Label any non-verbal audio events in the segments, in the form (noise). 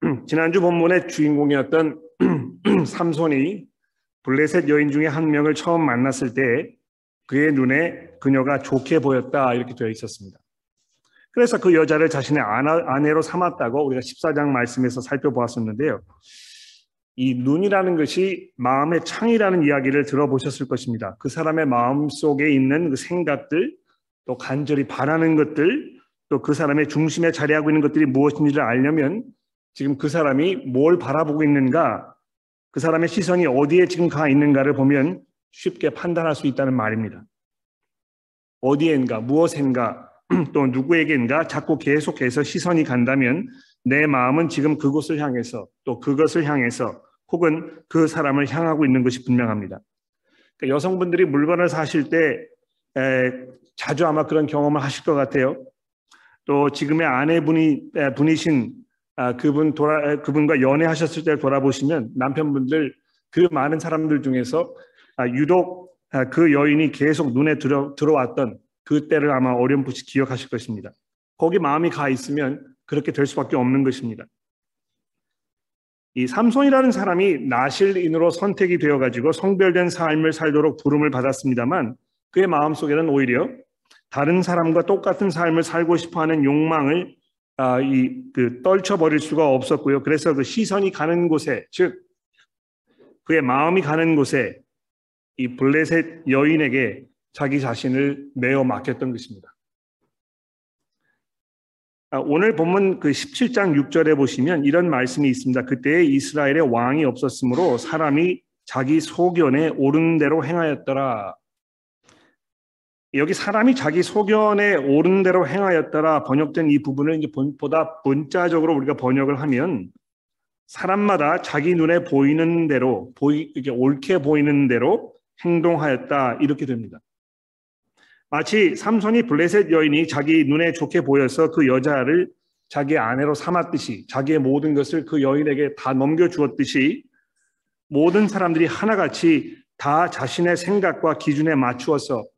(clears throat) 지난주 본문의 주인공이었던 (clears throat) 삼손이 블레셋 여인 중에 한 명을 처음 만났을 때 그의 눈에 그녀가 좋게 보였다 이렇게 되어 있었습니다. 그래서 그 여자를 자신의 아내로 삼았다고 우리가 14장 말씀에서 살펴보았었는데요. 이 눈이라는 것이 마음의 창이라는 이야기를 들어보셨을 것입니다. 그 사람의 마음 속에 있는 그 생각들, 또 간절히 바라는 것들, 또 그 사람의 중심에 자리하고 있는 것들이 무엇인지를 알려면 지금 그 사람이 뭘 바라보고 있는가, 그 사람의 시선이 어디에 지금 가 있는가를 보면 쉽게 판단할 수 있다는 말입니다. 어디엔가, 무엇엔가, (clears throat) 또 누구에겐가 자꾸 계속해서 시선이 간다면 내 마음은 지금 그곳을 향해서 또 그것을 향해서 혹은 그 사람을 향하고 있는 것이 분명합니다. 그러니까 여성분들이 물건을 사실 때 에, 자주 아마 그런 경험을 하실 것 같아요. 또 지금의 아내분이 에, 분이신 아, 그분 돌아 그분과 연애하셨을 때 돌아보시면 남편분들 그 많은 사람들 중에서 아, 유독 아, 그 여인이 계속 눈에 들어, 들어왔던 그 때를 아마 어렴풋이 기억하실 것입니다. 거기 마음이 가 있으면 그렇게 될 수밖에 없는 것입니다. 이 삼손이라는 사람이 나실인으로 선택이 되어 가지고 성별된 삶을 살도록 부름을 받았습니다만 그의 마음 속에는 오히려 다른 사람과 똑같은 삶을 살고 싶어 하는 욕망을 아, 이그 떨쳐버릴 수가 없었고요. 그래서 그 시선이 가는 곳에 즉 그의 마음이 가는 곳에 이 블레셋 여인에게 자기 자신을 내어 맡겼던 것입니다. 아, 오늘 본문 그 17장 6절에 보시면 이런 말씀이 있습니다. 그때 이스라엘에 왕이 없었으므로 사람이 자기 소견에 옳은 대로 행하였더라. 여기 사람이 자기 소견에 옳은 대로 행하였더라 번역된 이 부분을 이제 보다 문자적으로 우리가 번역을 하면 사람마다 자기 눈에 보이는 대로 보이 이게 옳게 보이는 대로 행동하였다 이렇게 됩니다. 마치 삼손이 블레셋 여인이 자기 눈에 좋게 보여서 그 여자를 자기 아내로 삼았듯이 자기의 모든 것을 그 여인에게 다 넘겨 주었듯이 모든 사람들이 하나같이 다 자신의 생각과 기준에 맞추어서 아,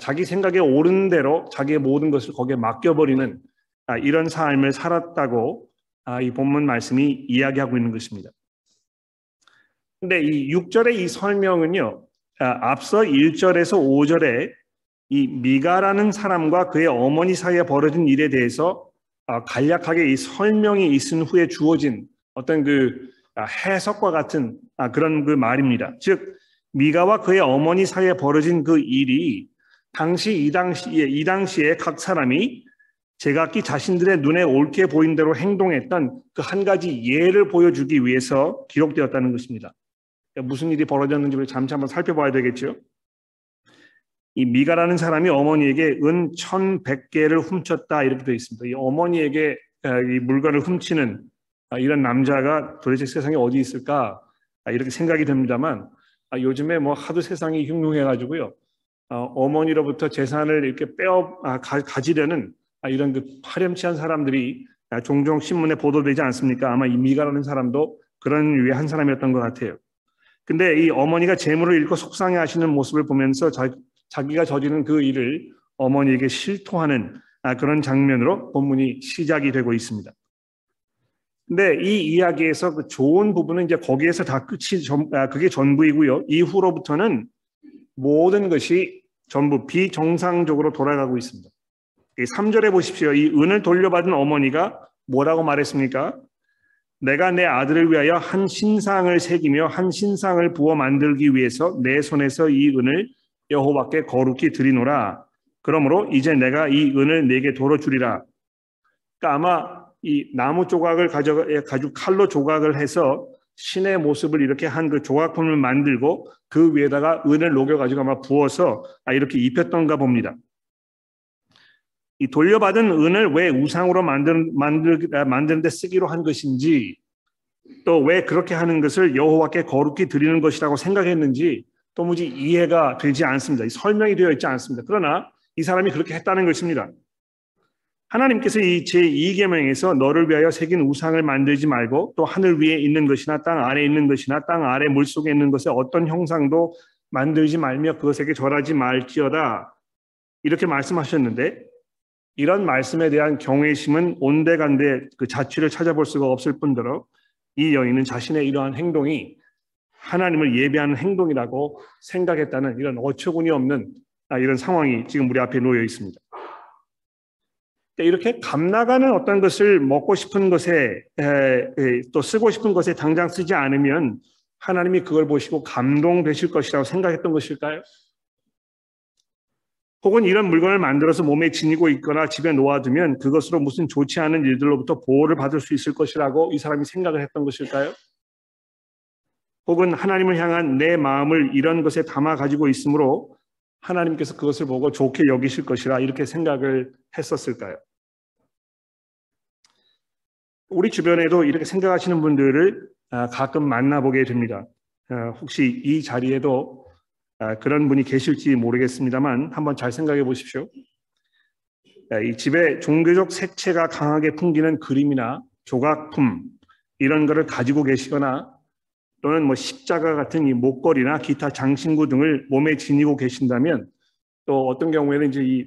자기 생각에 옳은 대로 자기의 모든 것을 거기에 맡겨버리는 아, 이런 삶을 살았다고 아, 이 본문 말씀이 이야기하고 있는 것입니다. 근데 이 6절의 이 설명은요, 앞서 1절에서 5절에 이 미가라는 사람과 그의 어머니 사이에 벌어진 일에 대해서 아, 간략하게 이 설명이 있은 후에 주어진 어떤 그 아, 해석과 같은 아, 그런 그 말입니다. 즉 미가와 그의 어머니 사이에 벌어진 그 일이 당시 이 당시에 이 당시에 각 사람이 제각기 자신들의 눈에 옳게 보인 대로 행동했던 그 한 가지 예를 보여주기 위해서 기록되었다는 것입니다. 무슨 일이 벌어졌는지 우리 잠시 한번 살펴봐야 되겠죠. 이 미가라는 사람이 어머니에게 은 1100개를 훔쳤다 이렇게 되어 있습니다. 이 어머니에게 아, 이 물건을 훔치는 아, 이런 남자가 도대체 세상에 어디 있을까 아, 이렇게 생각이 됩니다만 요즘에 뭐 하도 세상이 흉흉해가지고요. 어, 어머니로부터 재산을 이렇게 빼어 가지려는 이런 그 파렴치한 사람들이 종종 신문에 보도되지 않습니까? 아마 이 미가라는 사람도 그런 유의 한 사람이었던 것 같아요. 근데 이 어머니가 재물을 잃고 속상해 하시는 모습을 보면서 자 기가 저지른 그 일을 어머니에게 실토하는 아, 그런 장면으로 본문이 시작이 되고 있습니다. 근데 이 이야기에서 그 좋은 부분은 이제 거기에서 다 끝이 전, 아, 그게 전부이고요. 이후로부터는 모든 것이 전부 비정상적으로 돌아가고 있습니다. 3절에 보십시오. 이 은을 돌려받은 어머니가 뭐라고 말했습니까? 내가 내 아들을 위하여 한 신상을 새기며 한 신상을 부어 만들기 위해서 내 손에서 이 은을 여호와께 거룩히 드리노라. 그러므로 이제 내가 이 은을 내게 도로 주리라. 그러니까 아마 이 나무 조각을 가져 가지고 칼로 조각을 해서 신의 모습을 이렇게 한 그 조각품을 만들고 그 위에다가 은을 녹여 가지고 아마 부어서 아, 이렇게 입혔던가 봅니다. 이 돌려받은 은을 왜 우상으로 만들 만들 아, 만드는데 쓰기로 한 것인지 또 왜 그렇게 하는 것을 여호와께 거룩히 드리는 것이라고 생각했는지 도무지 이해가 되지 않습니다. 설명이 되어 있지 않습니다. 그러나 이 사람이 그렇게 했다는 것입니다. 하나님께서 이 제2계명에서 너를 위하여 새긴 우상을 만들지 말고 또 하늘 위에 있는 것이나 땅 아래 있는 것이나 땅 아래 물속에 있는 것에 어떤 형상도 만들지 말며 그것에게 절하지 말지어다 이렇게 말씀하셨는데 이런 말씀에 대한 경외심은 온데간데 그 자취를 찾아볼 수가 없을 뿐더러 이 여인은 자신의 이러한 행동이 하나님을 예배하는 행동이라고 생각했다는 이런 어처구니 없는 아, 이런 상황이 지금 우리 앞에 놓여 있습니다. 이렇게 감나가는 어떤 것을 먹고 싶은 것에 또 쓰고 싶은 것에 당장 쓰지 않으면 하나님이 그걸 보시고 감동되실 것이라고 생각했던 것일까요? 혹은 이런 물건을 만들어서 몸에 지니고 있거나 집에 놓아두면 그것으로 무슨 좋지 않은 일들로부터 보호를 받을 수 있을 것이라고 이 사람이 생각을 했던 것일까요? 혹은 하나님을 향한 내 마음을 이런 것에 담아 가지고 있으므로 하나님께서 그것을 보고 좋게 여기실 것이라 이렇게 생각을 했었을까요? 우리 주변에도 이렇게 생각하시는 분들을 아, 가끔 만나보게 됩니다. 아, 혹시 이 자리에도 아, 그런 분이 계실지 모르겠습니다만 한번 잘 생각해 보십시오. 이 집에 종교적 색채가 강하게 풍기는 그림이나 조각품 이런 것을 가지고 계시거나 또는 뭐 십자가 같은 이 목걸이나 기타 장신구 등을 몸에 지니고 계신다면 또 어떤 경우에는 이제 이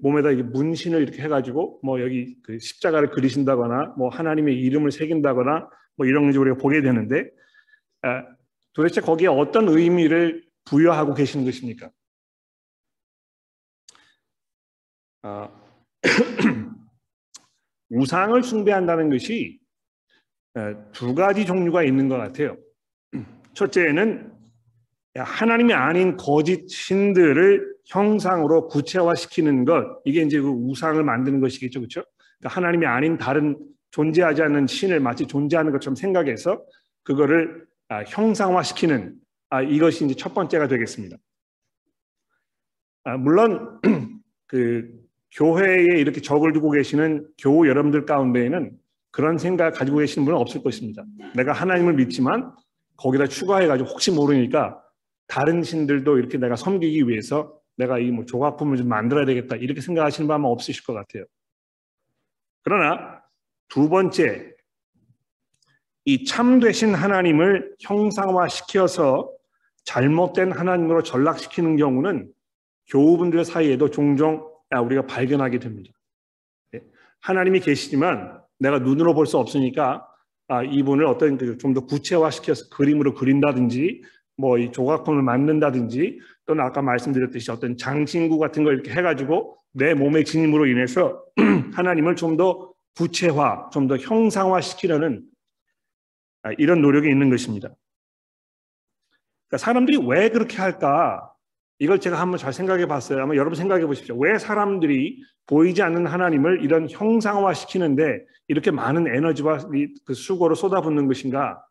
몸에다 이게 문신을 이렇게 해가지고 뭐 여기 그 십자가를 그리신다거나 뭐 하나님의 이름을 새긴다거나 뭐 이런 것을 우리가 보게 되는데 아, 도대체 거기에 어떤 의미를 부여하고 계시는 것입니까? 아, (clears throat) 우상을 숭배한다는 것이 두 가지 종류가 있는 것 같아요. 첫째는 하나님이 아닌 거짓 신들을 형상으로 구체화시키는 것 이게 이제 그 우상을 만드는 것이겠죠, 그렇죠? 그러니까 하나님이 아닌 다른 존재하지 않는 신을 마치 존재하는 것처럼 생각해서 그거를 아, 형상화시키는 아, 이것이 이제 첫 번째가 되겠습니다. 아, 물론 (clears throat) 그 교회에 이렇게 적을 두고 계시는 교우 여러분들 가운데에는 그런 생각 가지고 계시는 분은 없을 것입니다. 내가 하나님을 믿지만 거기다 추가해가지고 혹시 모르니까 다른 신들도 이렇게 내가 섬기기 위해서 내가 이 뭐 조각품을 좀 만들어야 되겠다 이렇게 생각하시는 분 아마 없으실 것 같아요. 그러나 두 번째 이 참되신 하나님을 형상화시켜서 잘못된 하나님으로 전락시키는 경우는 교우분들 사이에도 종종 우리가 발견하게 됩니다. 네. 하나님이 계시지만 내가 눈으로 볼 수 없으니까 아, 이분을 어떤 그 좀 더 구체화시켜서 그림으로 그린다든지 뭐 이 조각품을 만든다든지 또는 아까 말씀드렸듯이 어떤 장신구 같은 걸 이렇게 해가지고 내 몸의 진임으로 인해서 (clears throat) 하나님을 좀 더 구체화, 좀 더 형상화 시키려는 아, 이런 노력이 있는 것입니다. 그러니까 사람들이 왜 그렇게 할까? 이걸 제가 한번 잘 생각해 봤어요. 아마 여러분 생각해 보십시오. 왜 사람들이 보이지 않는 하나님을 이런 형상화 시키는데 이렇게 많은 에너지와 그 수고를 쏟아붓는 것인가?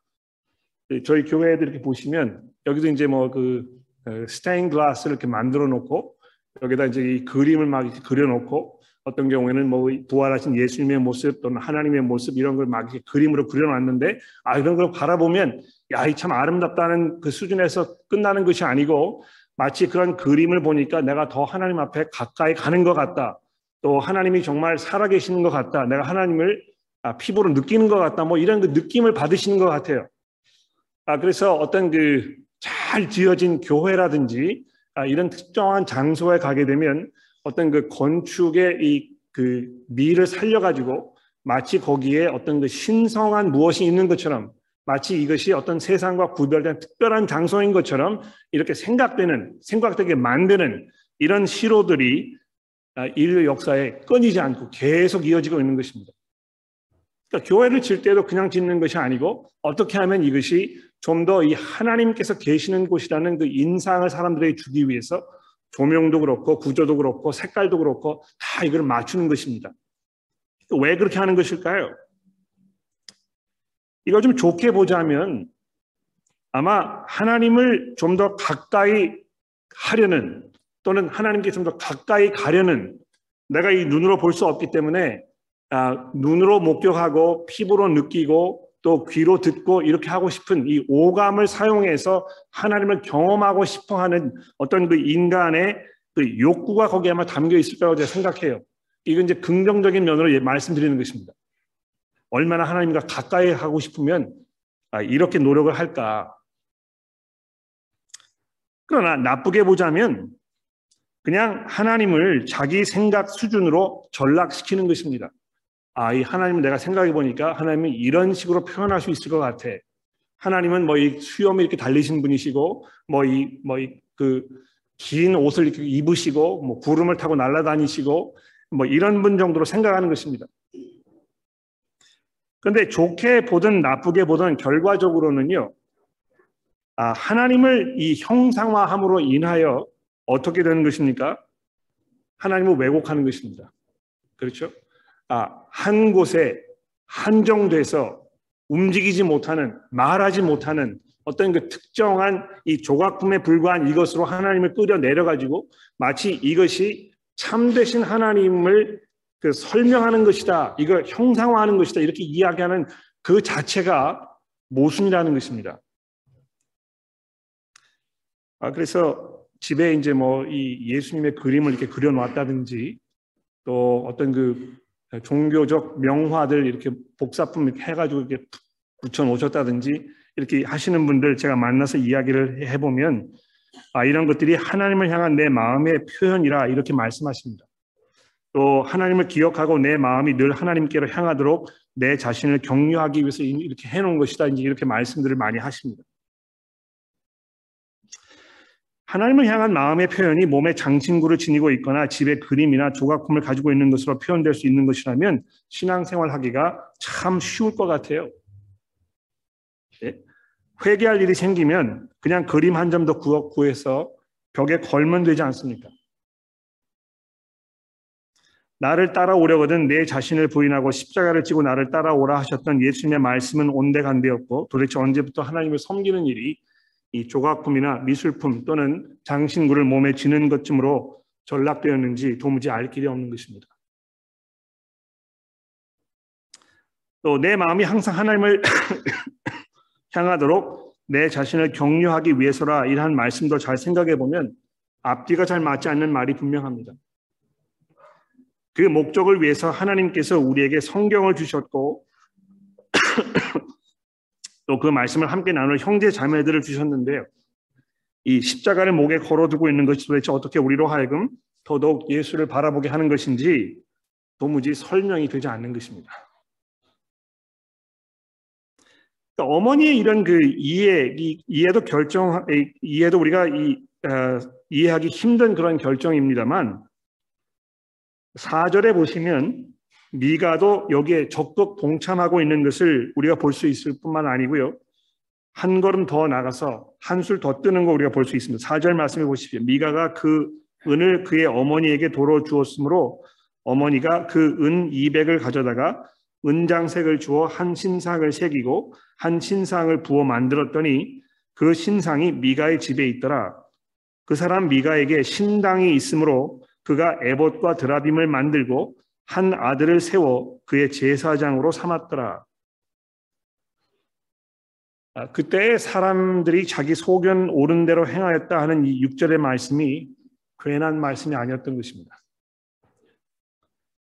저희 교회들 이렇게 보시면 여기도 이제 뭐그 어, 스테인 글라스를 이렇게 만들어 놓고 여기다 이제 이 그림을 막 이렇게 그려 놓고 어떤 경우에는 뭐 부활하신 예수님의 모습 또는 하나님의 모습 이런 걸 막 이렇게 그림으로 그려놨는데 아 이런 걸 바라보면 야 이 참 아름답다는 그 수준에서 끝나는 것이 아니고 마치 그런 그림을 보니까 내가 더 하나님 앞에 가까이 가는 것 같다. 또 하나님이 정말 살아계시는 것 같다. 내가 하나님을 아, 피부로 느끼는 것 같다. 뭐 이런 그 느낌을 받으시는 것 같아요. 아 그래서 어떤 그 잘 지어진 교회라든지 아, 이런 특정한 장소에 가게 되면 어떤 그 건축의 이 그 미를 살려가지고 마치 거기에 어떤 그 신성한 무엇이 있는 것처럼 마치 이것이 어떤 세상과 구별된 특별한 장소인 것처럼 이렇게 생각되는 생각되게 만드는 이런 시로들이 아, 인류 역사에 끊이지 않고 계속 이어지고 있는 것입니다. 그러니까 교회를 질 때도 그냥 짓는 것이 아니고 어떻게 하면 이것이 좀 더 이 하나님께서 계시는 곳이라는 그 인상을 사람들에게 주기 위해서 조명도 그렇고 구조도 그렇고 색깔도 그렇고 다 이걸 맞추는 것입니다. 왜 그렇게 하는 것일까요? 이걸 좀 좋게 보자면 아마 하나님을 좀 더 가까이 하려는 또는 하나님께 좀 더 가까이 가려는 내가 이 눈으로 볼 수 없기 때문에 아, 눈으로 목격하고 피부로 느끼고 또 귀로 듣고 이렇게 하고 싶은 이 오감을 사용해서 하나님을 경험하고 싶어 하는 어떤 그 인간의 그 욕구가 거기에 아마 담겨 있을 거라고 제가 생각해요. 이건 이제 긍정적인 면으로 예, 말씀드리는 것입니다. 얼마나 하나님과 가까이 하고 싶으면 아, 이렇게 노력을 할까. 그러나 나쁘게 보자면 그냥 하나님을 자기 생각 수준으로 전락시키는 것입니다. 아, 이 하나님을 내가 생각해 보니까 하나님이 이런 식으로 표현할 수 있을 것 같아. 하나님은 뭐 이 수염이 이렇게 달리신 분이시고 뭐 이 뭐 이 그 긴 옷을 입으시고 뭐 구름을 타고 날아다니시고 뭐 이런 분 정도로 생각하는 것입니다. 그런데 좋게 보든 나쁘게 보든 결과적으로는요. 아, 하나님을 이 형상화함으로 인하여 어떻게 되는 것입니까? 하나님을 왜곡하는 것입니다. 그렇죠? 아, 한 곳에 한정돼서 움직이지 못하는, 말하지 못하는 어떤 그 특정한 이 조각품에 불과한 이것으로 하나님을 끌어 내려가지고 마치 이것이 참되신 하나님을 그 설명하는 것이다. 이걸 형상화하는 것이다. 이렇게 이야기하는 그 자체가 모순이라는 것입니다. 아, 그래서 집에 이제 뭐 이 예수님의 그림을 이렇게 그려놨다든지 또 어떤 그 종교적 명화들 이렇게 복사품 이렇게 해가지고 이렇게 붙여 놓으셨다든지 이렇게 하시는 분들 제가 만나서 이야기를 해보면 아, 이런 것들이 하나님을 향한 내 마음의 표현이라 이렇게 말씀하십니다. 또 하나님을 기억하고 내 마음이 늘 하나님께로 향하도록 내 자신을 격려하기 위해서 이렇게 해놓은 것이다. 이제 이렇게 말씀들을 많이 하십니다. 하나님을 향한 마음의 표현이 몸에 장신구를 지니고 있거나 집에 그림이나 조각품을 가지고 있는 것으로 표현될 수 있는 것이라면 신앙생활 하기가 참 쉬울 것 같아요. 네? 회개할 일이 생기면 그냥 그림 한 점 더 구해서 벽에 걸면 되지 않습니까? 나를 따라오려거든 내 자신을 부인하고 십자가를 지고 나를 따라오라 하셨던 예수님의 말씀은 온데간데였고 도대체 언제부터 하나님을 섬기는 일이 이 조각품이나 미술품 또는 장신구를 몸에 지는 것쯤으로 전락되었는지 도무지 알 길이 없는 것입니다. 또 내 마음이 항상 하나님을 (coughs) 향하도록 내 자신을 격려하기 위해서라 이러한 말씀도 잘 생각해 보면 앞뒤가 잘 맞지 않는 말이 분명합니다. 그 목적을 위해서 하나님께서 우리에게 성경을 주셨고 (coughs) 또 그 말씀을 함께 나눌 형제 자매들을 주셨는데요. 이 십자가를 목에 걸어두고 있는 것이 도대체 어떻게 우리로 하여금 더더욱 예수를 바라보게 하는 것인지 도무지 설명이 되지 않는 것입니다. 그러니까 어머니의 이런 그 이해, 이해도 결정, 이해도 우리가 이, 어, 이해하기 힘든 그런 결정입니다만 4절에 보시면 미가도 여기에 적극 동참하고 있는 것을 우리가 볼 수 있을 뿐만 아니고요. 한 걸음 더 나가서 한술 더 뜨는 거 우리가 볼 수 있습니다. 4절 말씀해 보십시오. 미가가 그 은을 그의 어머니에게 도로 주었으므로 어머니가 그 은 200을 가져다가 은장색을 주어 한 신상을 새기고 한 신상을 부어 만들었더니 그 신상이 미가의 집에 있더라. 그 사람 미가에게 신당이 있으므로 그가 에봇과 드라빔을 만들고 한 아들을 세워 그의 제사장으로 삼았더라. 아, 그때 사람들이 자기 소견 옳은 대로 행하였다 하는 이 6절의 말씀이 괜한 말씀이 아니었던 것입니다.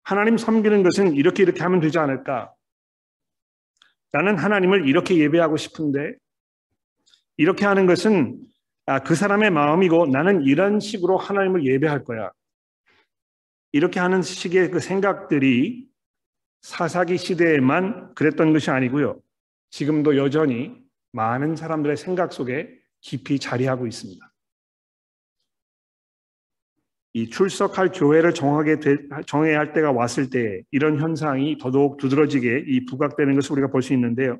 하나님 섬기는 것은 이렇게 이렇게 하면 되지 않을까? 나는 하나님을 이렇게 예배하고 싶은데 이렇게 하는 것은 아, 그 사람의 마음이고 나는 이런 식으로 하나님을 예배할 거야. 이렇게 하는 식의 그 생각들이 사사기 시대에만 그랬던 것이 아니고요. 지금도 여전히 많은 사람들의 생각 속에 깊이 자리하고 있습니다. 이 출석할 교회를 정하게 되, 정해야 할 때가 왔을 때 이런 현상이 더더욱 두드러지게 이 부각되는 것을 우리가 볼 수 있는데요.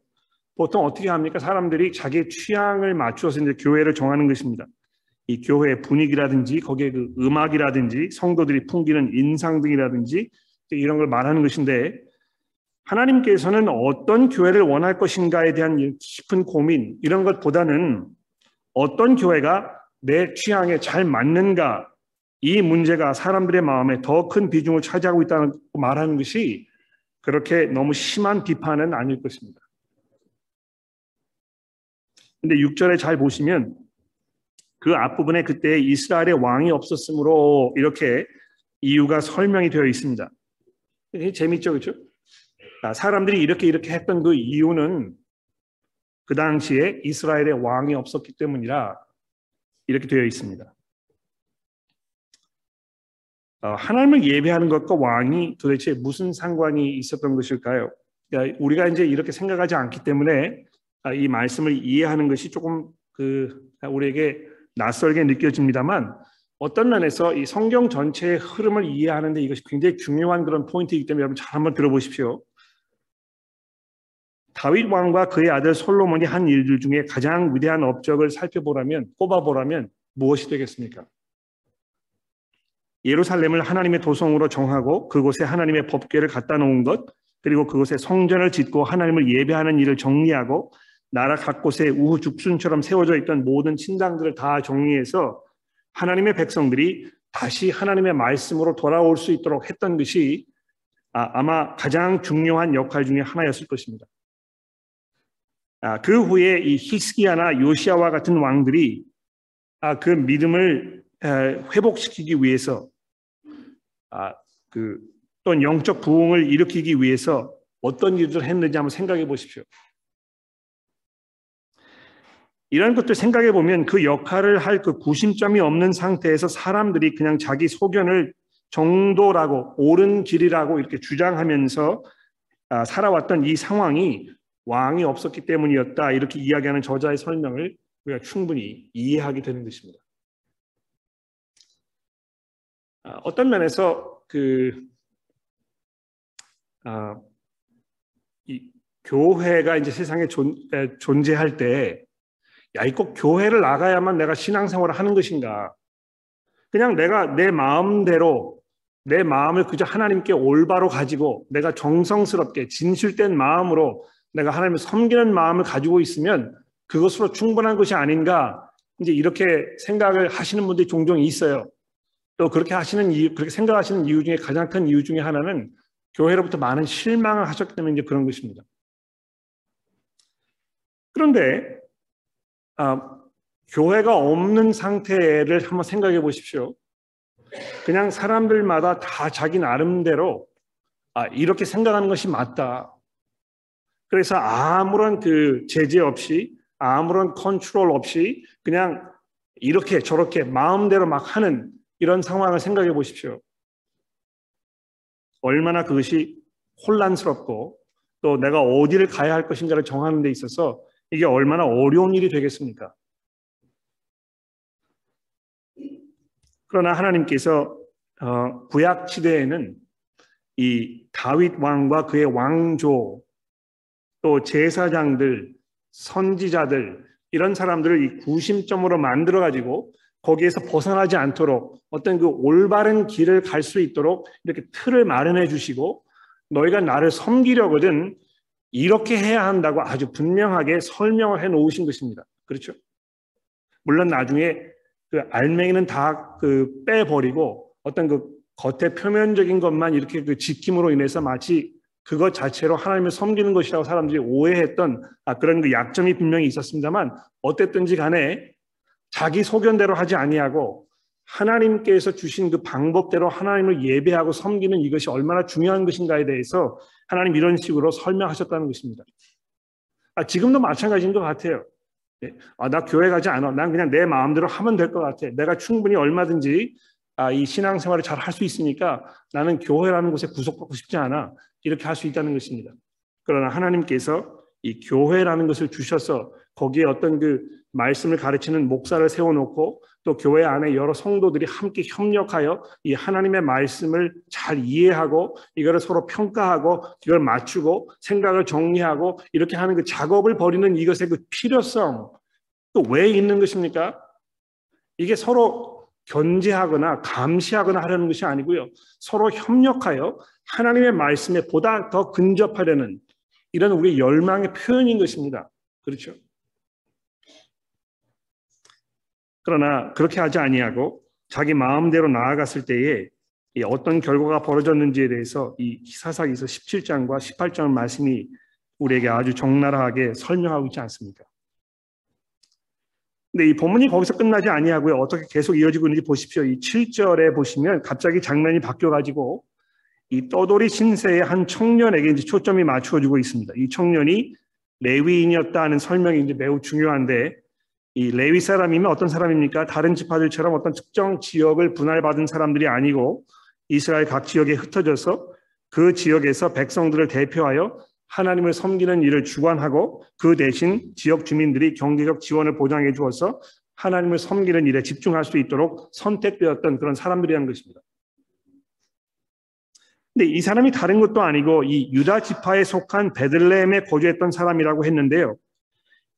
보통 어떻게 합니까? 사람들이 자기 취향을 맞추어서 이제 교회를 정하는 것입니다. 이 교회 분위기라든지 거기에 그 음악이라든지 성도들이 풍기는 인상 등이라든지 이런 걸 말하는 것인데 하나님께서는 어떤 교회를 원할 것인가에 대한 깊은 고민 이런 것보다는 어떤 교회가 내 취향에 잘 맞는가 이 문제가 사람들의 마음에 더 큰 비중을 차지하고 있다는 말하는 것이 그렇게 너무 심한 비판은 아닐 것입니다. 근데 6절에 잘 보시면 그 앞부분에 그때 이스라엘의 왕이 없었으므로 이렇게 이유가 설명이 되어 있습니다. 재밌죠, 그렇죠? 사람들이 이렇게 이렇게 했던 그 이유는 그 당시에 이스라엘의 왕이 없었기 때문이라 이렇게 되어 있습니다. 어, 하나님을 예배하는 것과 왕이 도대체 무슨 상관이 있었던 것일까요? 우리가 이제 이렇게 생각하지 않기 때문에 아, 이 말씀을 이해하는 것이 조금 그 우리에게 낯설게 느껴집니다만 어떤 면에서 이 성경 전체의 흐름을 이해하는데 이것이 굉장히 중요한 그런 포인트이기 때문에 여러분 잘 한번 들어보십시오. 다윗 왕과 그의 아들 솔로몬이 한 일들 중에 가장 위대한 업적을 살펴보라면 꼽아보라면 무엇이 되겠습니까? 예루살렘을 하나님의 도성으로 정하고 그곳에 하나님의 법궤를 갖다 놓은 것 그리고 그곳에 성전을 짓고 하나님을 예배하는 일을 정리하고 나라 각 곳에 우후죽순처럼 세워져 있던 모든 신당들을 다 정리해서 하나님의 백성들이 다시 하나님의 말씀으로 돌아올 수 있도록 했던 것이 아, 마 가장 중요한 역할 중의 하나였을 것입니다. 아, 그 후에 이 히스기야나 요시아와 같은 왕들이 아, 그 믿음을 회복시키기 위해서 아, 그 또는 영적 부흥을 일으키기 위해서 어떤 일을 했는지 한번 생각해 보십시오. 이런 것들 생각해 보면 그 역할을 할 그 구심점이 없는 상태에서 사람들이 그냥 자기 소견을 정도라고 옳은 길이라고 이렇게 주장하면서 아, 살아왔던 이 상황이 왕이 없었기 때문이었다 이렇게 이야기하는 저자의 설명을 우리가 충분히 이해하게 되는 것입니다. 아, 어떤 면에서 그 아, 이 교회가 이제 세상에 존, 존재할 때, 야, 이 꼭 교회를 나가야만 내가 신앙생활을 하는 것인가? 그냥 내가 내 마음대로 내 마음을 그저 하나님께 올바로 가지고 내가 정성스럽게 진실된 마음으로 내가 하나님을 섬기는 마음을 가지고 있으면 그것으로 충분한 것이 아닌가? 이제 이렇게 생각을 하시는 분들이 종종 있어요. 또 그렇게 하시는 이유, 그렇게 생각하시는 이유 중에 가장 큰 이유 중에 하나는 교회로부터 많은 실망을 하셨기 때문에 이제 그런 것입니다. 그런데 아, 교회가 없는 상태를 한번 생각해 보십시오. 그냥 사람들마다 다 자기 나름대로 아, 이렇게 생각하는 것이 맞다. 그래서 아무런 그 제재 없이 아무런 컨트롤 없이 그냥 이렇게 저렇게 마음대로 막 하는 이런 상황을 생각해 보십시오. 얼마나 그것이 혼란스럽고 또 내가 어디를 가야 할 것인가를 정하는 데 있어서 이게 얼마나 어려운 일이 되겠습니까? 그러나 하나님께서 어, 구약 시대에는 이 다윗 왕과 그의 왕조 또 제사장들 선지자들 이런 사람들을 이 구심점으로 만들어 가지고 거기에서 벗어나지 않도록 어떤 그 올바른 길을 갈 수 있도록 이렇게 틀을 마련해 주시고 너희가 나를 섬기려거든 이렇게 해야 한다고 아주 분명하게 설명을 해 놓으신 것입니다. 그렇죠? 물론 나중에 그 알맹이는 다 그 빼버리고 어떤 그 겉에 표면적인 것만 이렇게 그 지킴으로 인해서 마치 그것 자체로 하나님을 섬기는 것이라고 사람들이 오해했던 아, 그런 그 약점이 분명히 있었습니다만 어땠든지 간에 자기 소견대로 하지 아니하고 하나님께서 주신 그 방법대로 하나님을 예배하고 섬기는 이것이 얼마나 중요한 것인가에 대해서 하나님 이런 식으로 설명하셨다는 것입니다. 아, 지금도 마찬가지인 것 같아요. 네. 아, 나 교회 가지 않아. 난 그냥 내 마음대로 하면 될 것 같아. 내가 충분히 얼마든지 아, 이 신앙생활을 잘 할 수 있으니까 나는 교회라는 곳에 구속받고 싶지 않아. 이렇게 할 수 있다는 것입니다. 그러나 하나님께서 이 교회라는 것을 주셔서 거기에 어떤 그 말씀을 가르치는 목사를 세워놓고 또 교회 안에 여러 성도들이 함께 협력하여 이 하나님의 말씀을 잘 이해하고 이거를 서로 평가하고 이걸 맞추고 생각을 정리하고 이렇게 하는 그 작업을 벌이는 이것의 그 필요성 또 왜 있는 것입니까? 이게 서로 견제하거나 감시하거나 하려는 것이 아니고요. 서로 협력하여 하나님의 말씀에 보다 더 근접하려는 이런 우리 열망의 표현인 것입니다. 그렇죠? 그러나 그렇게 하지 아니하고 자기 마음대로 나아갔을 때에 어떤 결과가 벌어졌는지에 대해서 이 사사기서 17장과 18장 말씀이 우리에게 아주 적나라하게 설명하고 있지 않습니까? 근데 이 본문이 거기서 끝나지 아니하고요. 어떻게 계속 이어지고 있는지 보십시오. 이 7절에 보시면 갑자기 장면이 바뀌어 가지고 이 떠돌이 신세의 한 청년에게 이제 초점이 맞추어지고 있습니다. 이 청년이 레위인이었다 는 설명이 이제 매우 중요한데 이 레위 사람이면 어떤 사람입니까? 다른 지파들처럼 어떤 특정 지역을 분할받은 사람들이 아니고 이스라엘 각 지역에 흩어져서 그 지역에서 백성들을 대표하여 하나님을 섬기는 일을 주관하고 그 대신 지역 주민들이 경제적 지원을 보장해 주어서 하나님을 섬기는 일에 집중할 수 있도록 선택되었던 그런 사람들이라는 것입니다. 근데 이 사람이 다른 것도 아니고 이 유다 지파에 속한 베들레헴에 거주했던 사람이라고 했는데요.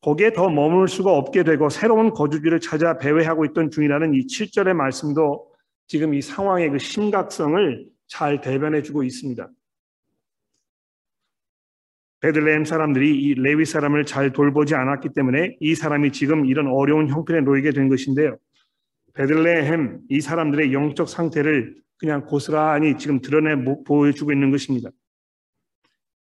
거기에 더 머물 수가 없게 되고 새로운 거주지를 찾아 배회하고 있던 중이라는 이 7절의 말씀도 지금 이 상황의 그 심각성을 잘 대변해 주고 있습니다. 베들레헴 사람들이 이 레위 사람을 잘 돌보지 않았기 때문에 이 사람이 지금 이런 어려운 형편에 놓이게 된 것인데요. 베들레헴 이 사람들의 영적 상태를 그냥 고스란히 지금 드러내 보여주고 있는 것입니다.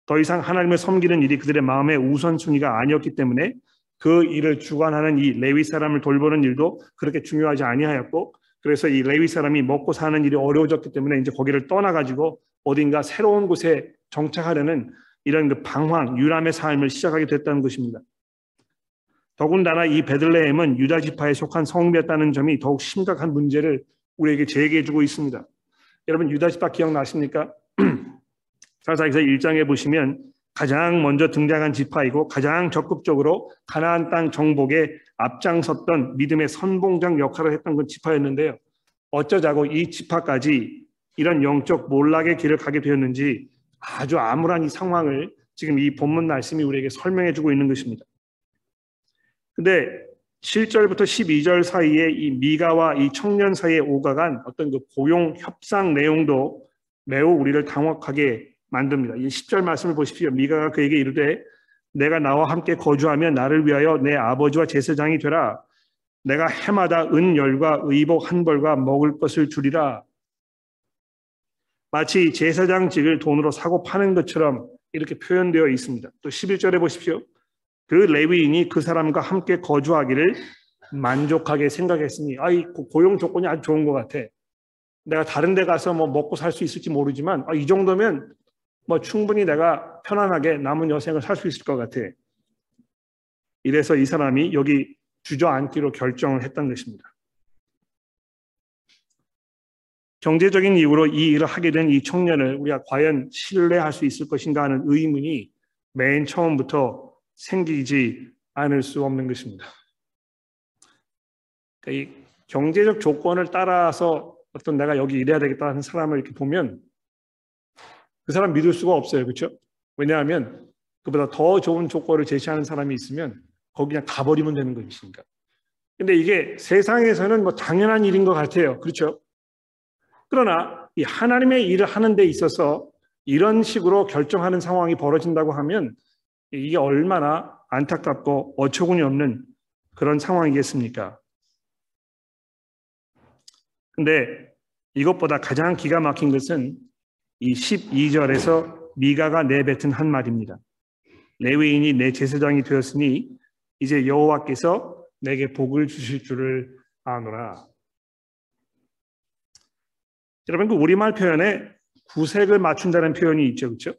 더 이상 하나님을 섬기는 일이 그들의 마음의 우선순위가 아니었기 때문에 그 일을 주관하는 이 레위 사람을 돌보는 일도 그렇게 중요하지 아니하였고 그래서 이 레위 사람이 먹고 사는 일이 어려워졌기 때문에 이제 거기를 떠나 가지고 어딘가 새로운 곳에 정착하려는 이런 그 방황, 유람의 삶을 시작하게 됐다는 것입니다. 더군다나 이 베들레헴은 유다 지파에 속한 성읍이었다는 점이 더욱 심각한 문제를 우리에게 제기해 주고 있습니다. 여러분 유다 지파 기억나십니까? (clears throat) 사사기서 1장에 보시면 가장 먼저 등장한 지파이고 가장 적극적으로 가나안 땅 정복에 앞장섰던 믿음의 선봉장 역할을 했던 그 지파였는데요. 어쩌자고 이 지파까지 이런 영적 몰락의 길을 가게 되었는지 아주 암울한 이 상황을 지금 이 본문 말씀이 우리에게 설명해 주고 있는 것입니다. 근데 7절부터 12절 사이에 이 미가와 이 청년 사이에 오가간 어떤 그 고용 협상 내용도 매우 우리를 당혹하게 만듭니다. 이 10절 말씀을 보십시오. 미가가 그에게 이르되 내가 나와 함께 거주하면 나를 위하여 내 아버지와 제사장이 되라. 내가 해마다 은열과 의복 한 벌과 먹을 것을 주리라. 마치 제사장직을 돈으로 사고 파는 것처럼 이렇게 표현되어 있습니다. 또 11절에 보십시오. 그 레위인이 그 사람과 함께 거주하기를 만족하게 생각했으니 아이 고용 조건이 아주 좋은 것 같아. 내가 다른 데 가서 뭐 먹고 살 수 있을지 모르지만 아, 이 정도면 뭐 충분히 내가 편안하게 남은 여생을 살 수 있을 것 같아. 이래서 이 사람이 여기 주저앉기로 결정을 했던 것입니다. 경제적인 이유로 이 일을 하게 된 이 청년을 우리가 과연 신뢰할 수 있을 것인가 하는 의문이 맨 처음부터 생기지 않을 수 없는 것입니다. 그러니까 이 경제적 조건을 따라서 어떤 내가 여기 일해야 되겠다는 사람을 이렇게 보면 그 사람 믿을 수가 없어요. 그렇죠? 왜냐하면 그보다 더 좋은 조건을 제시하는 사람이 있으면 거기 그냥 가버리면 되는 것이니까. 근데 이게 세상에서는 뭐 당연한 일인 것 같아요. 그렇죠? 그러나 이 하나님의 일을 하는 데 있어서 이런 식으로 결정하는 상황이 벌어진다고 하면 이게 얼마나 안타깝고 어처구니 없는 그런 상황이겠습니까? 근데 이것보다 가장 기가 막힌 것은 이 12절에서 미가가 내뱉은 한 말입니다. 레위인이 내 제사장이 되었으니 이제 여호와께서 내게 복을 주실 줄을 아노라. 여러분 그 우리말 표현에 구색을 맞춘다는 표현이 있죠. 그렇죠?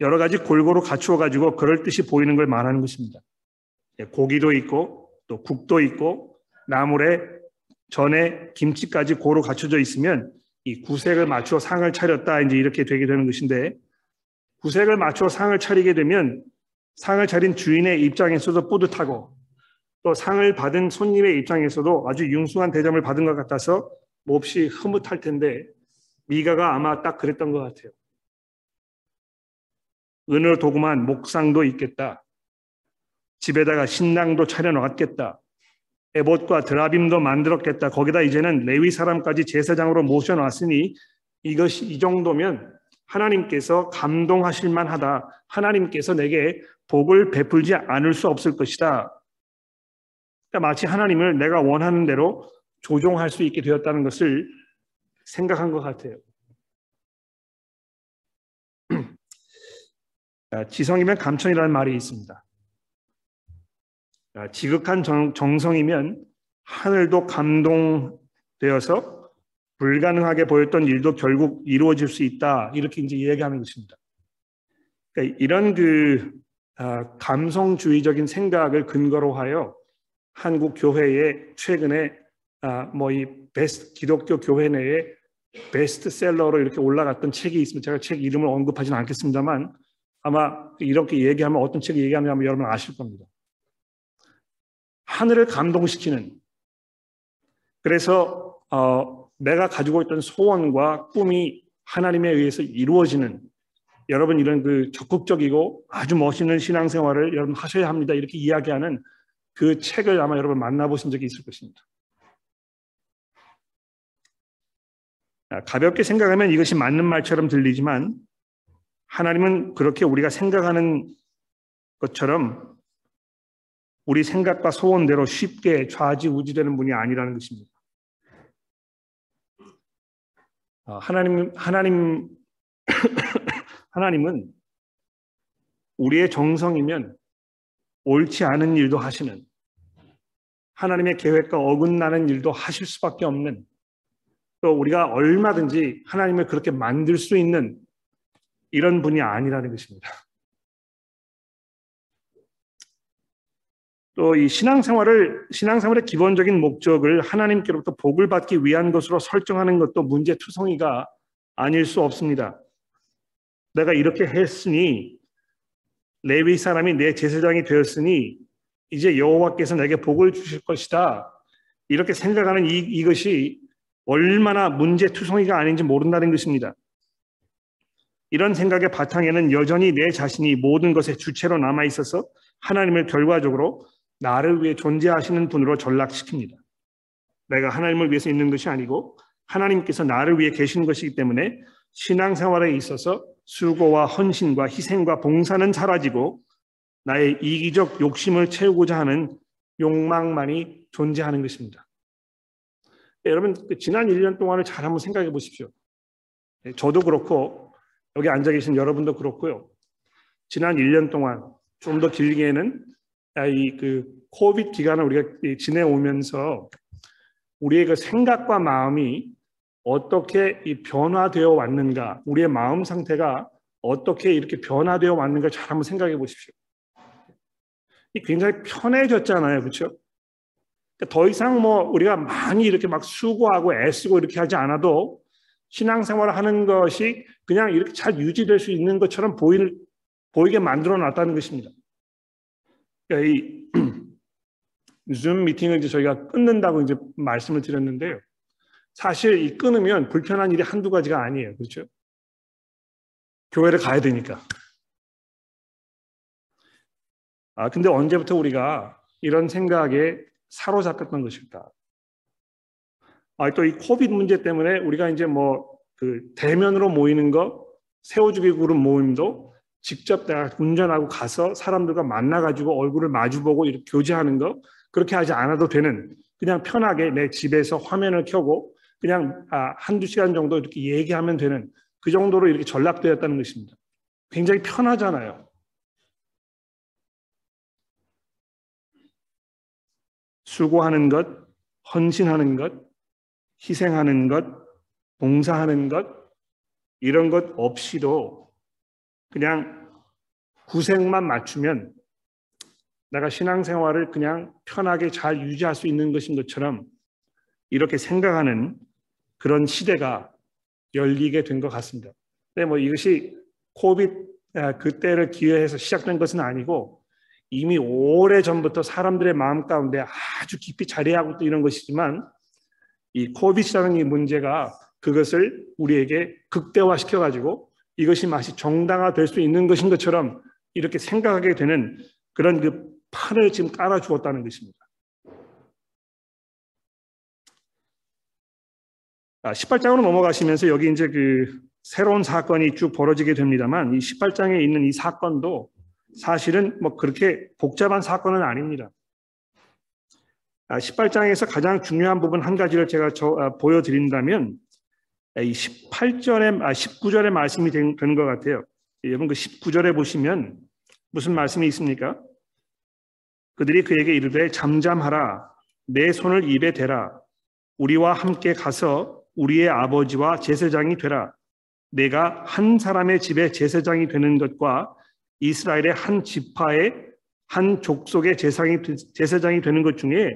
여러 가지 골고루 갖추어 가지고 그럴 듯이 보이는 걸 말하는 것입니다. 예, 고기도 있고 또 국도 있고 나물에 전에 김치까지 고루 갖춰져 있으면 이 구색을 맞추어 상을 차렸다 이제 이렇게 되게 되는 것인데 구색을 맞추어 상을 차리게 되면 상을 차린 주인의 입장에서도 뿌듯하고 또 상을 받은 손님의 입장에서도 아주 융숭한 대접을 받은 것 같아서 몹시 흐뭇할 텐데 미가가 아마 딱 그랬던 것 같아요. 은을 도구만 목상도 있겠다. 집에다가 신랑도 차려놓았겠다. 에봇과 드라빔도 만들었겠다. 거기다 이제는 레위 사람까지 제사장으로 모셔놨으니 이것이 이 정도면 하나님께서 감동하실 만하다. 하나님께서 내게 복을 베풀지 않을 수 없을 것이다. 그러니까 마치 하나님을 내가 원하는 대로 조종할 수 있게 되었다는 것을 생각한 것 같아요. (clears throat) 지성이면 감천이라는 말이 있습니다. 지극한 정, 정성이면 하늘도 감동되어서 불가능하게 보였던 일도 결국 이루어질 수 있다. 이렇게 이제 이야기하는 것입니다. 그러니까 이런 그 아, 감성주의적인 생각을 근거로 하여 한국 교회에 최근에 아, 뭐이 베스트 기독교 교회 내에 베스트셀러로 이렇게 올라갔던 책이 있으면 제가 책 이름을 언급하지는 않겠습니다만 아마 이렇게 얘기하면 어떤 책을 얘기하면 여러분 아실 겁니다. 하늘을 감동시키는 그래서 어, 내가 가지고 있던 소원과 꿈이 하나님에 의해서 이루어지는 여러분 이런 그 적극적이고 아주 멋있는 신앙생활을 여러분 하셔야 합니다. 이렇게 이야기하는 그 책을 아마 여러분 만나보신 적이 있을 것입니다. 가볍게 생각하면 이것이 맞는 말처럼 들리지만 하나님은 그렇게 우리가 생각하는 것처럼 우리 생각과 소원대로 쉽게 좌지우지되는 분이 아니라는 것입니다. 아, 하나님 하나님 (clears throat) 하나님은 우리의 정성이면 옳지 않은 일도 하시는 하나님의 계획과 어긋나는 일도 하실 수밖에 없는 또 우리가 얼마든지 하나님을 그렇게 만들 수 있는 이런 분이 아니라는 것입니다. 또 이 신앙생활을 신앙생활의 기본적인 목적을 하나님께로부터 복을 받기 위한 것으로 설정하는 것도 문제투성이가 아닐 수 없습니다. 내가 이렇게 했으니 레위 사람이 내 제사장이 되었으니 이제 여호와께서 내게 복을 주실 것이다. 이렇게 생각하는 이, 이것이 얼마나 문제투성이가 아닌지 모른다는 것입니다. 이런 생각의 바탕에는 여전히 내 자신이 모든 것의 주체로 남아 있어서 하나님을 결과적으로 나를 위해 존재하시는 분으로 전락시킵니다. 내가 하나님을 위해서 있는 것이 아니고 하나님께서 나를 위해 계신 것이기 때문에 신앙생활에 있어서 수고와 헌신과 희생과 봉사는 사라지고 나의 이기적 욕심을 채우고자 하는 욕망만이 존재하는 것입니다. 여러분 그 지난 1년 동안을 잘 한번 생각해 보십시오. 네, 저도 그렇고 여기 앉아 계신 여러분도 그렇고요. 지난 1년 동안 좀 더 길게는 이그 코비드 기간을 우리가 지내오면서 우리의 그 생각과 마음이 어떻게 이 변화되어 왔는가, 우리의 마음 상태가 어떻게 이렇게 변화되어 왔는가 잘 한번 생각해 보십시오. 이 굉장히 편해졌잖아요, 그렇죠? 더 이상 뭐 우리가 많이 이렇게 막 수고하고 애쓰고 이렇게 하지 않아도 신앙생활을 하는 것이 그냥 이렇게 잘 유지될 수 있는 것처럼 보일, 보이게 만들어 놨다는 것입니다. 그러니까 이 줌 (clears throat) 미팅을 이제 저희가 끊는다고 이제 말씀을 드렸는데요. 사실 이 끊으면 불편한 일이 한두 가지가 아니에요. 그렇죠? 교회를 가야 되니까. 아, 근데 언제부터 우리가 이런 생각에 사로잡혔던 것일까? 아, 또 이 코비드 문제 때문에 우리가 이제 뭐 그 대면으로 모이는 거, 세워주기 그룹 모임도 직접 내가 운전하고 가서 사람들과 만나가지고 얼굴을 마주보고 이렇게 교제하는 거 그렇게 하지 않아도 되는 그냥 편하게 내 집에서 화면을 켜고 그냥 아, 한두 시간 정도 이렇게 얘기하면 되는 그 정도로 이렇게 전락되었다는 것입니다. 굉장히 편하잖아요. 수고하는 것, 헌신하는 것, 희생하는 것, 봉사하는 것, 이런 것 없이도 그냥 구색만 맞추면 내가 신앙생활을 그냥 편하게 잘 유지할 수 있는 것인 것처럼 이렇게 생각하는 그런 시대가 열리게 된 것 같습니다. 근데 뭐 이것이 코비드 아, 그때를 기회해서 시작된 것은 아니고 이미 오래 전부터 사람들의 마음 가운데 아주 깊이 자리하고 있던 이런 것이지만 이 코비드라는 이 문제가 그것을 우리에게 극대화시켜 가지고 이것이 마치 정당화될 수 있는 것인 것처럼 이렇게 생각하게 되는 그런 그 판을 지금 깔아 주었다는 것입니다. 18장으로 아, 넘어가시면서 여기 이제 그 새로운 사건이 쭉 벌어지게 됩니다만 이 18장에 있는 이 사건도 사실은 뭐 그렇게 복잡한 사건은 아닙니다. 18장에서 아, 가장 중요한 부분 한 가지를 제가 저, 아, 보여드린다면 이 18절에 아, 19절의 말씀이 된, 것 같아요. 여러분 그 19절에 보시면 무슨 말씀이 있습니까? 그들이 그에게 이르되 잠잠하라 내 손을 입에 대라 우리와 함께 가서 우리의 아버지와 제사장이 되라 내가 한 사람의 집에 제사장이 되는 것과 이스라엘의 한 지파의 한 족속의 제사장이 되는 것 중에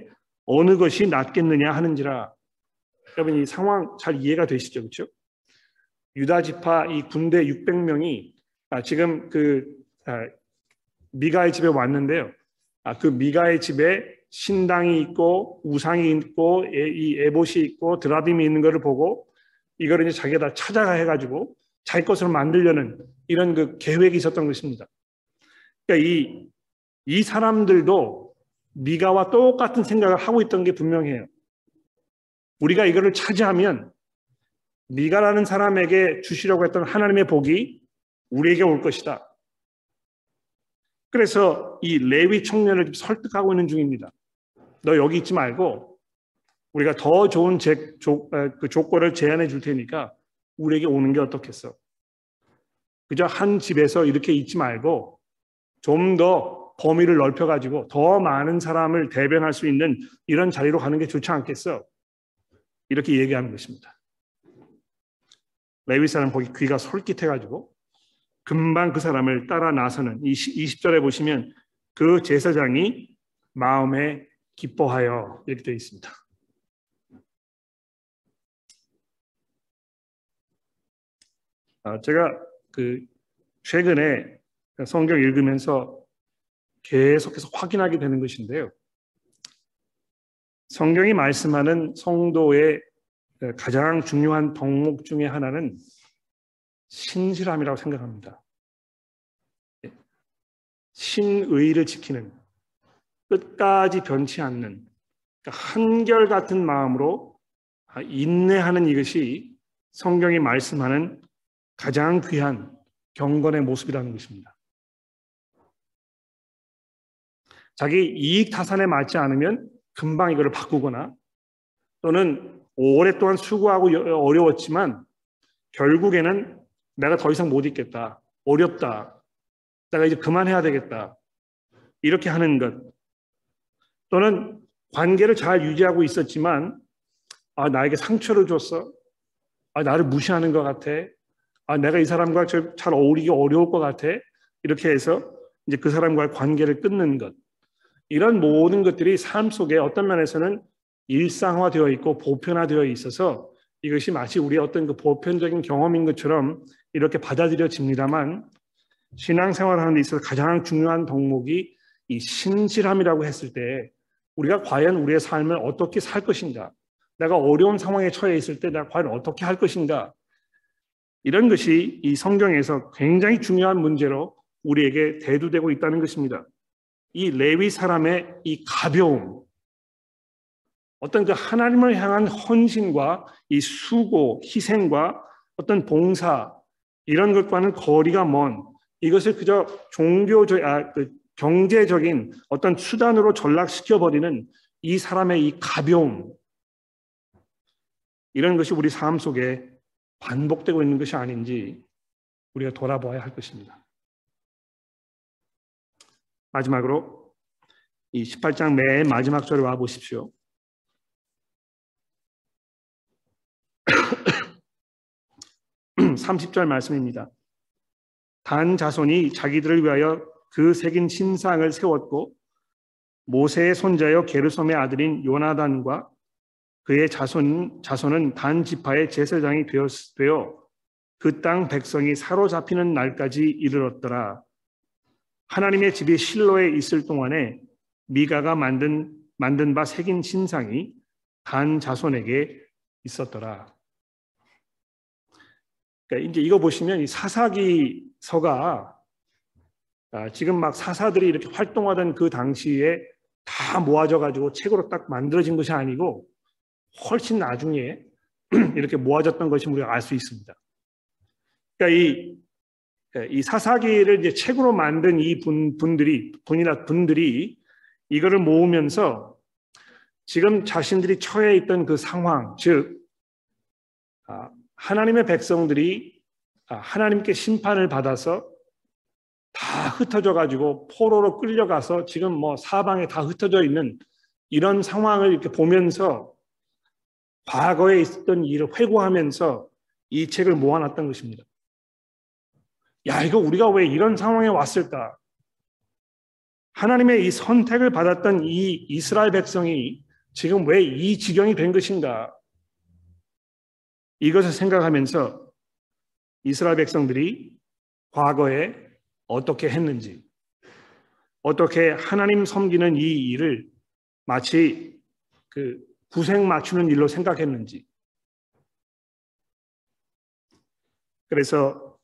어느 것이 낫겠느냐 하는지라. 여러분 이 상황 잘 이해가 되시죠, 그렇죠? 유다 지파 이 군대 600명이 아, 지금 그 아, 미가의 집에 왔는데요. 아, 그 미가의 집에 신당이 있고 우상이 있고 이 에봇이 있고 드라빔이 있는 것을 보고 이거를 이제 자기가 다 찾아가 해가지고 자기 것으로 만들려는 이런 그 계획이 있었던 것입니다. 그러니까 이, 이 사람들도 미가와 똑같은 생각을 하고 있던 게 분명해요. 우리가 이거를 차지하면 미가라는 사람에게 주시려고 했던 하나님의 복이 우리에게 올 것이다. 그래서 이 레위 청년을 설득하고 있는 중입니다. 너 여기 있지 말고 우리가 더 좋은 제, 조, 그 조건을 제안해 줄 테니까 우리에게 오는 게 어떻겠어? 그저 한 집에서 이렇게 있지 말고 좀 더 범위를 넓혀가지고 더 많은 사람을 대변할 수 있는 이런 자리로 가는 게 좋지 않겠어? 이렇게 얘기하는 것입니다. 레위 사람 거기 귀가 솔깃해가지고 금방 그 사람을 따라 나서는 20절에 보시면 그 제사장이 마음에 기뻐하여 이렇게 되어 있습니다. 아, 제가 그 최근에 성경 읽으면서 계속해서 확인하게 되는 것인데요. 성경이 말씀하는 성도의 가장 중요한 덕목 중의 하나는 신실함이라고 생각합니다. 신의를 지키는 끝까지 변치 않는 그러니까 한결같은 마음으로 인내하는 이것이 성경이 말씀하는 가장 귀한 경건의 모습이라는 것입니다. 자기 이익 타산에 맞지 않으면 금방 이거를 바꾸거나 또는 오랫동안 수고하고 어려웠지만 결국에는 내가 더 이상 못 있겠다. 어렵다. 내가 이제 그만해야 되겠다. 이렇게 하는 것. 또는 관계를 잘 유지하고 있었지만 아, 나에게 상처를 줬어. 아, 나를 무시하는 것 같아. 아, 내가 이 사람과 잘 어울리기 어려울 것 같아. 이렇게 해서 이제 그 사람과의 관계를 끊는 것. 이런 모든 것들이 삶 속에 어떤 면에서는 일상화되어 있고 보편화되어 있어서 이것이 마치 우리의 어떤 그 보편적인 경험인 것처럼 이렇게 받아들여집니다만 신앙생활하는 데 있어서 가장 중요한 덕목이 이 신실함이라고 했을 때 우리가 과연 우리의 삶을 어떻게 살 것인가 내가 어려운 상황에 처해 있을 때 내가 과연 어떻게 할 것인가 이런 것이 이 성경에서 굉장히 중요한 문제로 우리에게 대두되고 있다는 것입니다. 이 레위 사람의 이 가벼움, 어떤 그 하나님을 향한 헌신과 이 수고, 희생과 어떤 봉사 이런 것과는 거리가 먼 이것을 그저 종교적, 아, 그 경제적인 어떤 수단으로 전락시켜 버리는 이 사람의 이 가벼움 이런 것이 우리 삶 속에 반복되고 있는 것이 아닌지 우리가 돌아보아야 할 것입니다. 마지막으로 이 18장 맨 마지막 절에 와 보십시오. (clears throat) 30절 말씀입니다. 단 자손이 자기들을 위하여 그 새긴 신상을 세웠고 모세의 손자여 게르솜의 아들인 요나단과 그의 자손, 자손은 단 지파의 제사장이 되어 그 땅 백성이 사로잡히는 날까지 이르렀더라. 하나님의 집이 실로에 있을 동안에 미가가 만든 만든 바 새긴 신상이 단 자손에게 있었더라. 그러니까 이제 이거 보시면 이 사사기서가 아, 지금 막 사사들이 이렇게 활동하던 그 당시에 다 모아져 가지고 책으로 딱 만들어진 것이 아니고 훨씬 나중에 (clears throat) 이렇게 모아졌던 것이 우리가 알 수 있습니다. 그러니까 이, 이 사사기를 이제 책으로 만든 이 분, 분들이 분이나 분들이 이거를 모으면서 지금 자신들이 처해 있던 그 상황, 즉 아, 하나님의 백성들이 아, 하나님께 심판을 받아서 다 흩어져 가지고 포로로 끌려가서 지금 뭐 사방에 다 흩어져 있는 이런 상황을 이렇게 보면서 과거에 있었던 일을 회고하면서 이 책을 모아놨던 것입니다. 야, 이거 우리가 왜 이런 상황에 왔을까? 하나님의 이 선택을 받았던 이 이스라엘 백성이 지금 왜 이 지경이 된 것인가? 이것을 생각하면서 이스라엘 백성들이 과거에 어떻게 했는지, 어떻게 하나님 섬기는 이 일을 마치 그 구색 맞추는 일로 생각했는지. 그래서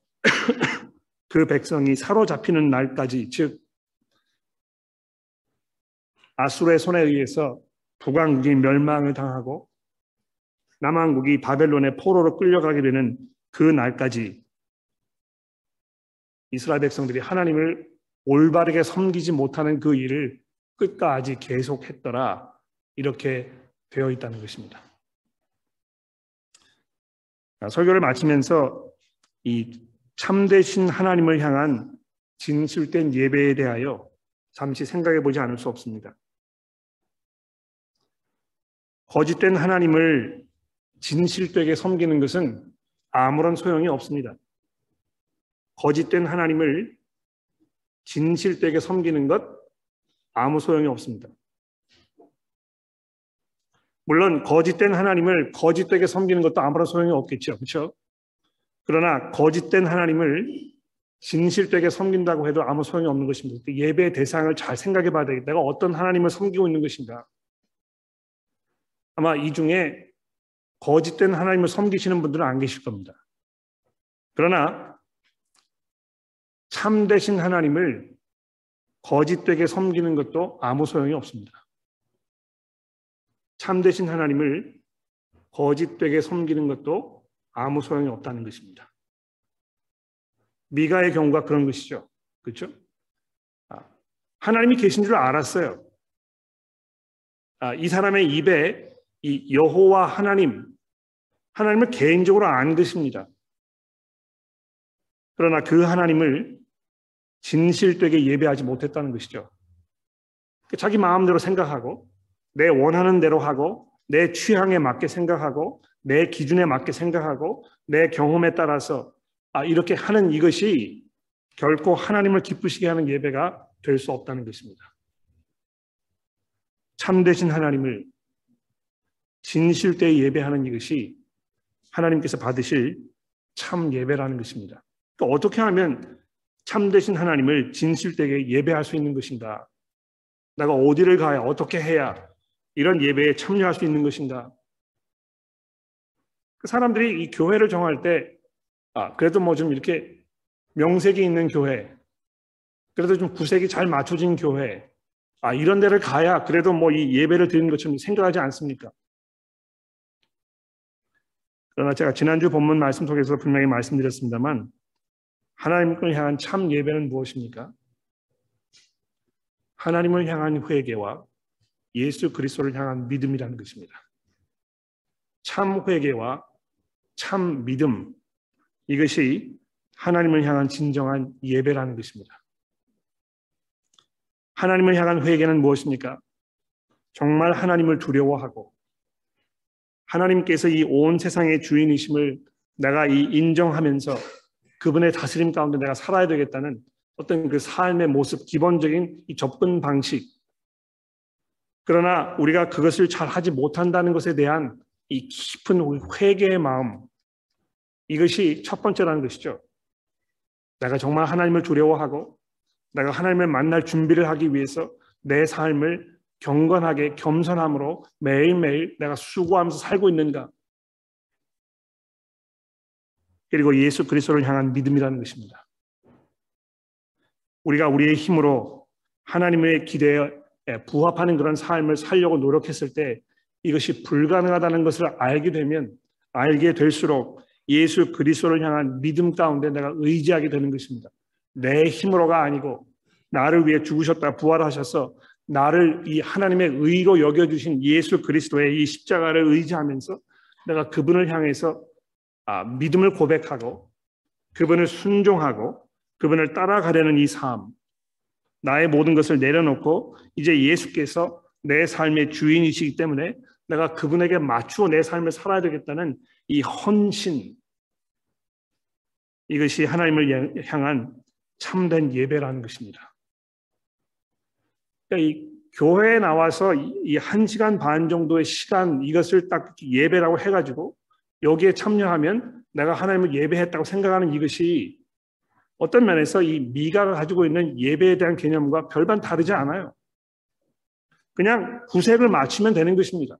그 백성이 사로잡히는 날까지, 즉, 아수르의 손에 의해서 북왕국이 멸망을 당하고 남왕국이 바벨론의 포로로 끌려가게 되는 그 날까지 이스라엘 백성들이 하나님을 올바르게 섬기지 못하는 그 일을 끝까지 계속했더라 이렇게 되어 있다는 것입니다. 설교를 마치면서 이 참되신 하나님을 향한 진실된 예배에 대하여 잠시 생각해 보지 않을 수 없습니다. 거짓된 하나님을 진실되게 섬기는 것은 아무런 소용이 없습니다. 거짓된 하나님을 진실되게 섬기는 것 아무 소용이 없습니다. 물론 거짓된 하나님을 거짓되게 섬기는 것도 아무런 소용이 없겠죠. 그렇죠? 그러나 거짓된 하나님을 진실되게 섬긴다고 해도 아무 소용이 없는 것입니다. 예배 대상을 잘 생각해 봐야 되겠다. 내가 어떤 하나님을 섬기고 있는 것인가? 아마 이 중에 거짓된 하나님을 섬기시는 분들은 안 계실 겁니다. 그러나 참되신 하나님을 거짓되게 섬기는 것도 아무 소용이 없습니다. 참되신 하나님을 거짓되게 섬기는 것도 아무 소용이 없다는 것입니다. 미가의 경우가 그런 것이죠. 그렇죠? 하나님이 계신 줄 알았어요. 아, 이 사람의 입에 이 여호와 하나님, 하나님을 개인적으로 안 것입니다. 그러나 그 하나님을 진실되게 예배하지 못했다는 것이죠. 자기 마음대로 생각하고 내 원하는 대로 하고 내 취향에 맞게 생각하고 내 기준에 맞게 생각하고 내 경험에 따라서 아, 이렇게 하는 이것이 결코 하나님을 기쁘시게 하는 예배가 될 수 없다는 것입니다. 참되신 하나님을 진실되게 예배하는 이것이 하나님께서 받으실 참 예배라는 것입니다. 그러니까 어떻게 하면 참되신 하나님을 진실되게 예배할 수 있는 것인가? 내가 어디를 가야 어떻게 해야 이런 예배에 참여할 수 있는 것인가? 그 사람들이 이 교회를 정할 때, 아, 그래도 뭐 좀 이렇게 명색이 있는 교회, 그래도 좀 구색이 잘 맞춰진 교회, 아, 이런 데를 가야 그래도 뭐 이 예배를 드리는 것처럼 생각하지 않습니까? 그러나 제가 지난주 본문 말씀 속에서 분명히 말씀드렸습니다만 하나님을 향한 참 예배는 무엇입니까? 하나님을 향한 회개와 예수 그리스도를 향한 믿음이라는 것입니다. 참 회개와 참 믿음 이것이 하나님을 향한 진정한 예배라는 것입니다. 하나님을 향한 회개는 무엇입니까? 정말 하나님을 두려워하고 하나님께서 이 온 세상의 주인이심을 내가 이 인정하면서 그분의 다스림 가운데 내가 살아야 되겠다는 어떤 그 삶의 모습, 기본적인 이 접근 방식. 그러나 우리가 그것을 잘 하지 못한다는 것에 대한 이 깊은 회개의 마음. 이것이 첫 번째라는 것이죠. 내가 정말 하나님을 두려워하고 내가 하나님을 만날 준비를 하기 위해서 내 삶을 경건하게 겸손함으로 매일매일 내가 수고하면서 살고 있는가? 그리고 예수 그리스도를 향한 믿음이라는 것입니다. 우리가 우리의 힘으로 하나님의 기대에 부합하는 그런 삶을 살려고 노력했을 때 이것이 불가능하다는 것을 알게 되면 알게 될수록 예수 그리스도를 향한 믿음 가운데 내가 의지하게 되는 것입니다. 내 힘으로가 아니고 나를 위해 죽으셨다 부활하셔서 나를 이 하나님의 의로 여겨주신 예수 그리스도의 이 십자가를 의지하면서 내가 그분을 향해서 아, 믿음을 고백하고 그분을 순종하고 그분을 따라가려는 이 삶, 나의 모든 것을 내려놓고 이제 예수께서 내 삶의 주인이시기 때문에 내가 그분에게 맞추어 내 삶을 살아야 되겠다는 이 헌신, 이것이 하나님을 향한 참된 예배라는 것입니다. 그러니까 이 교회에 나와서 이 한 시간 반 정도의 시간 이것을 딱 예배라고 해가지고 여기에 참여하면 내가 하나님을 예배했다고 생각하는 이것이 어떤 면에서 이 미가가 가지고 있는 예배에 대한 개념과 별반 다르지 않아요. 그냥 구색을 맞추면 되는 것입니다.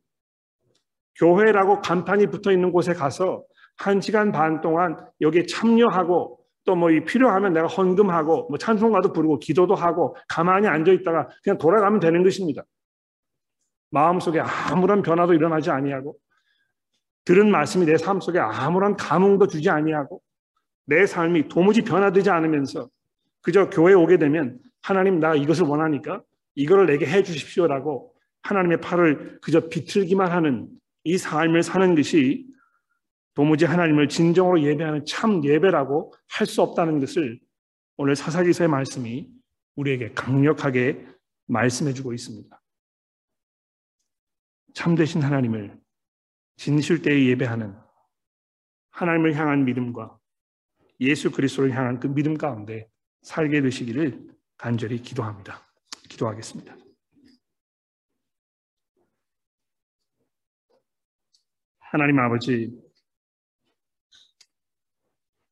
교회라고 간판이 붙어 있는 곳에 가서 한 시간 반 동안 여기에 참여하고 또뭐 필요하면 내가 헌금하고 뭐 찬송가도 부르고 기도도 하고 가만히 앉아 있다가 그냥 돌아가면 되는 것입니다. 마음속에 아무런 변화도 일어나지 아니하고 들은 말씀이 내 삶 속에 아무런 감흥도 주지 아니하고 내 삶이 도무지 변화되지 않으면서 그저 교회에 오게 되면 하나님 나 이것을 원하니까 이거를 내게 해 주십시오라고 하나님의 팔을 그저 비틀기만 하는 이 삶을 사는 것이 도무지 하나님을 진정으로 예배하는 참 예배라고 할 수 없다는 것을 오늘 사사기서의 말씀이 우리에게 강력하게 말씀해 주고 있습니다. 참되신 하나님을 진실되이 예배하는 하나님을 향한 믿음과 예수 그리스도를 향한 그 믿음 가운데 살게 되시기를 간절히 기도합니다. 기도하겠습니다. 하나님 아버지,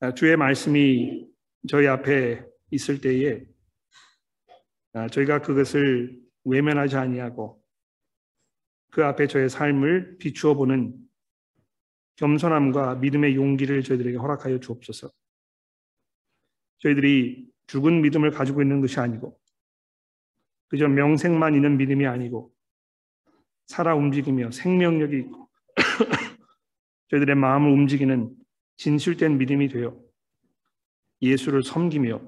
아, 주의 말씀이 저희 앞에 있을 때에 아, 저희가 그것을 외면하지 아니하고 그 앞에 저의 삶을 비추어 보는 겸손함과 믿음의 용기를 저희들에게 허락하여 주옵소서. 저희들이 죽은 믿음을 가지고 있는 것이 아니고 그저 명색만 있는 믿음이 아니고 살아 움직이며 생명력이 있고 저희들의 마음을 움직이는 진실된 믿음이 되어 예수를 섬기며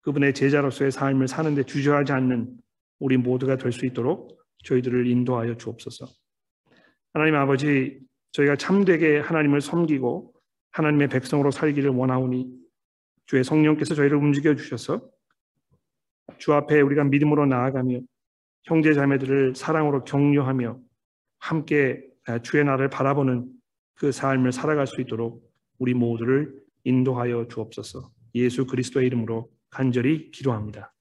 그분의 제자로서의 삶을 사는데 주저하지 않는 우리 모두가 될 수 있도록 저희들을 인도하여 주옵소서. 하나님 아버지, 저희가 참되게 하나님을 섬기고 하나님의 백성으로 살기를 원하오니 주의 성령께서 저희를 움직여 주셔서 주 앞에 우리가 믿음으로 나아가며 형제 자매들을 사랑으로 격려하며 함께 주의 나를 바라보는 그 삶을 살아갈 수 있도록 우리 모두를 인도하여 주옵소서. 예수 그리스도의 이름으로 간절히 기도합니다.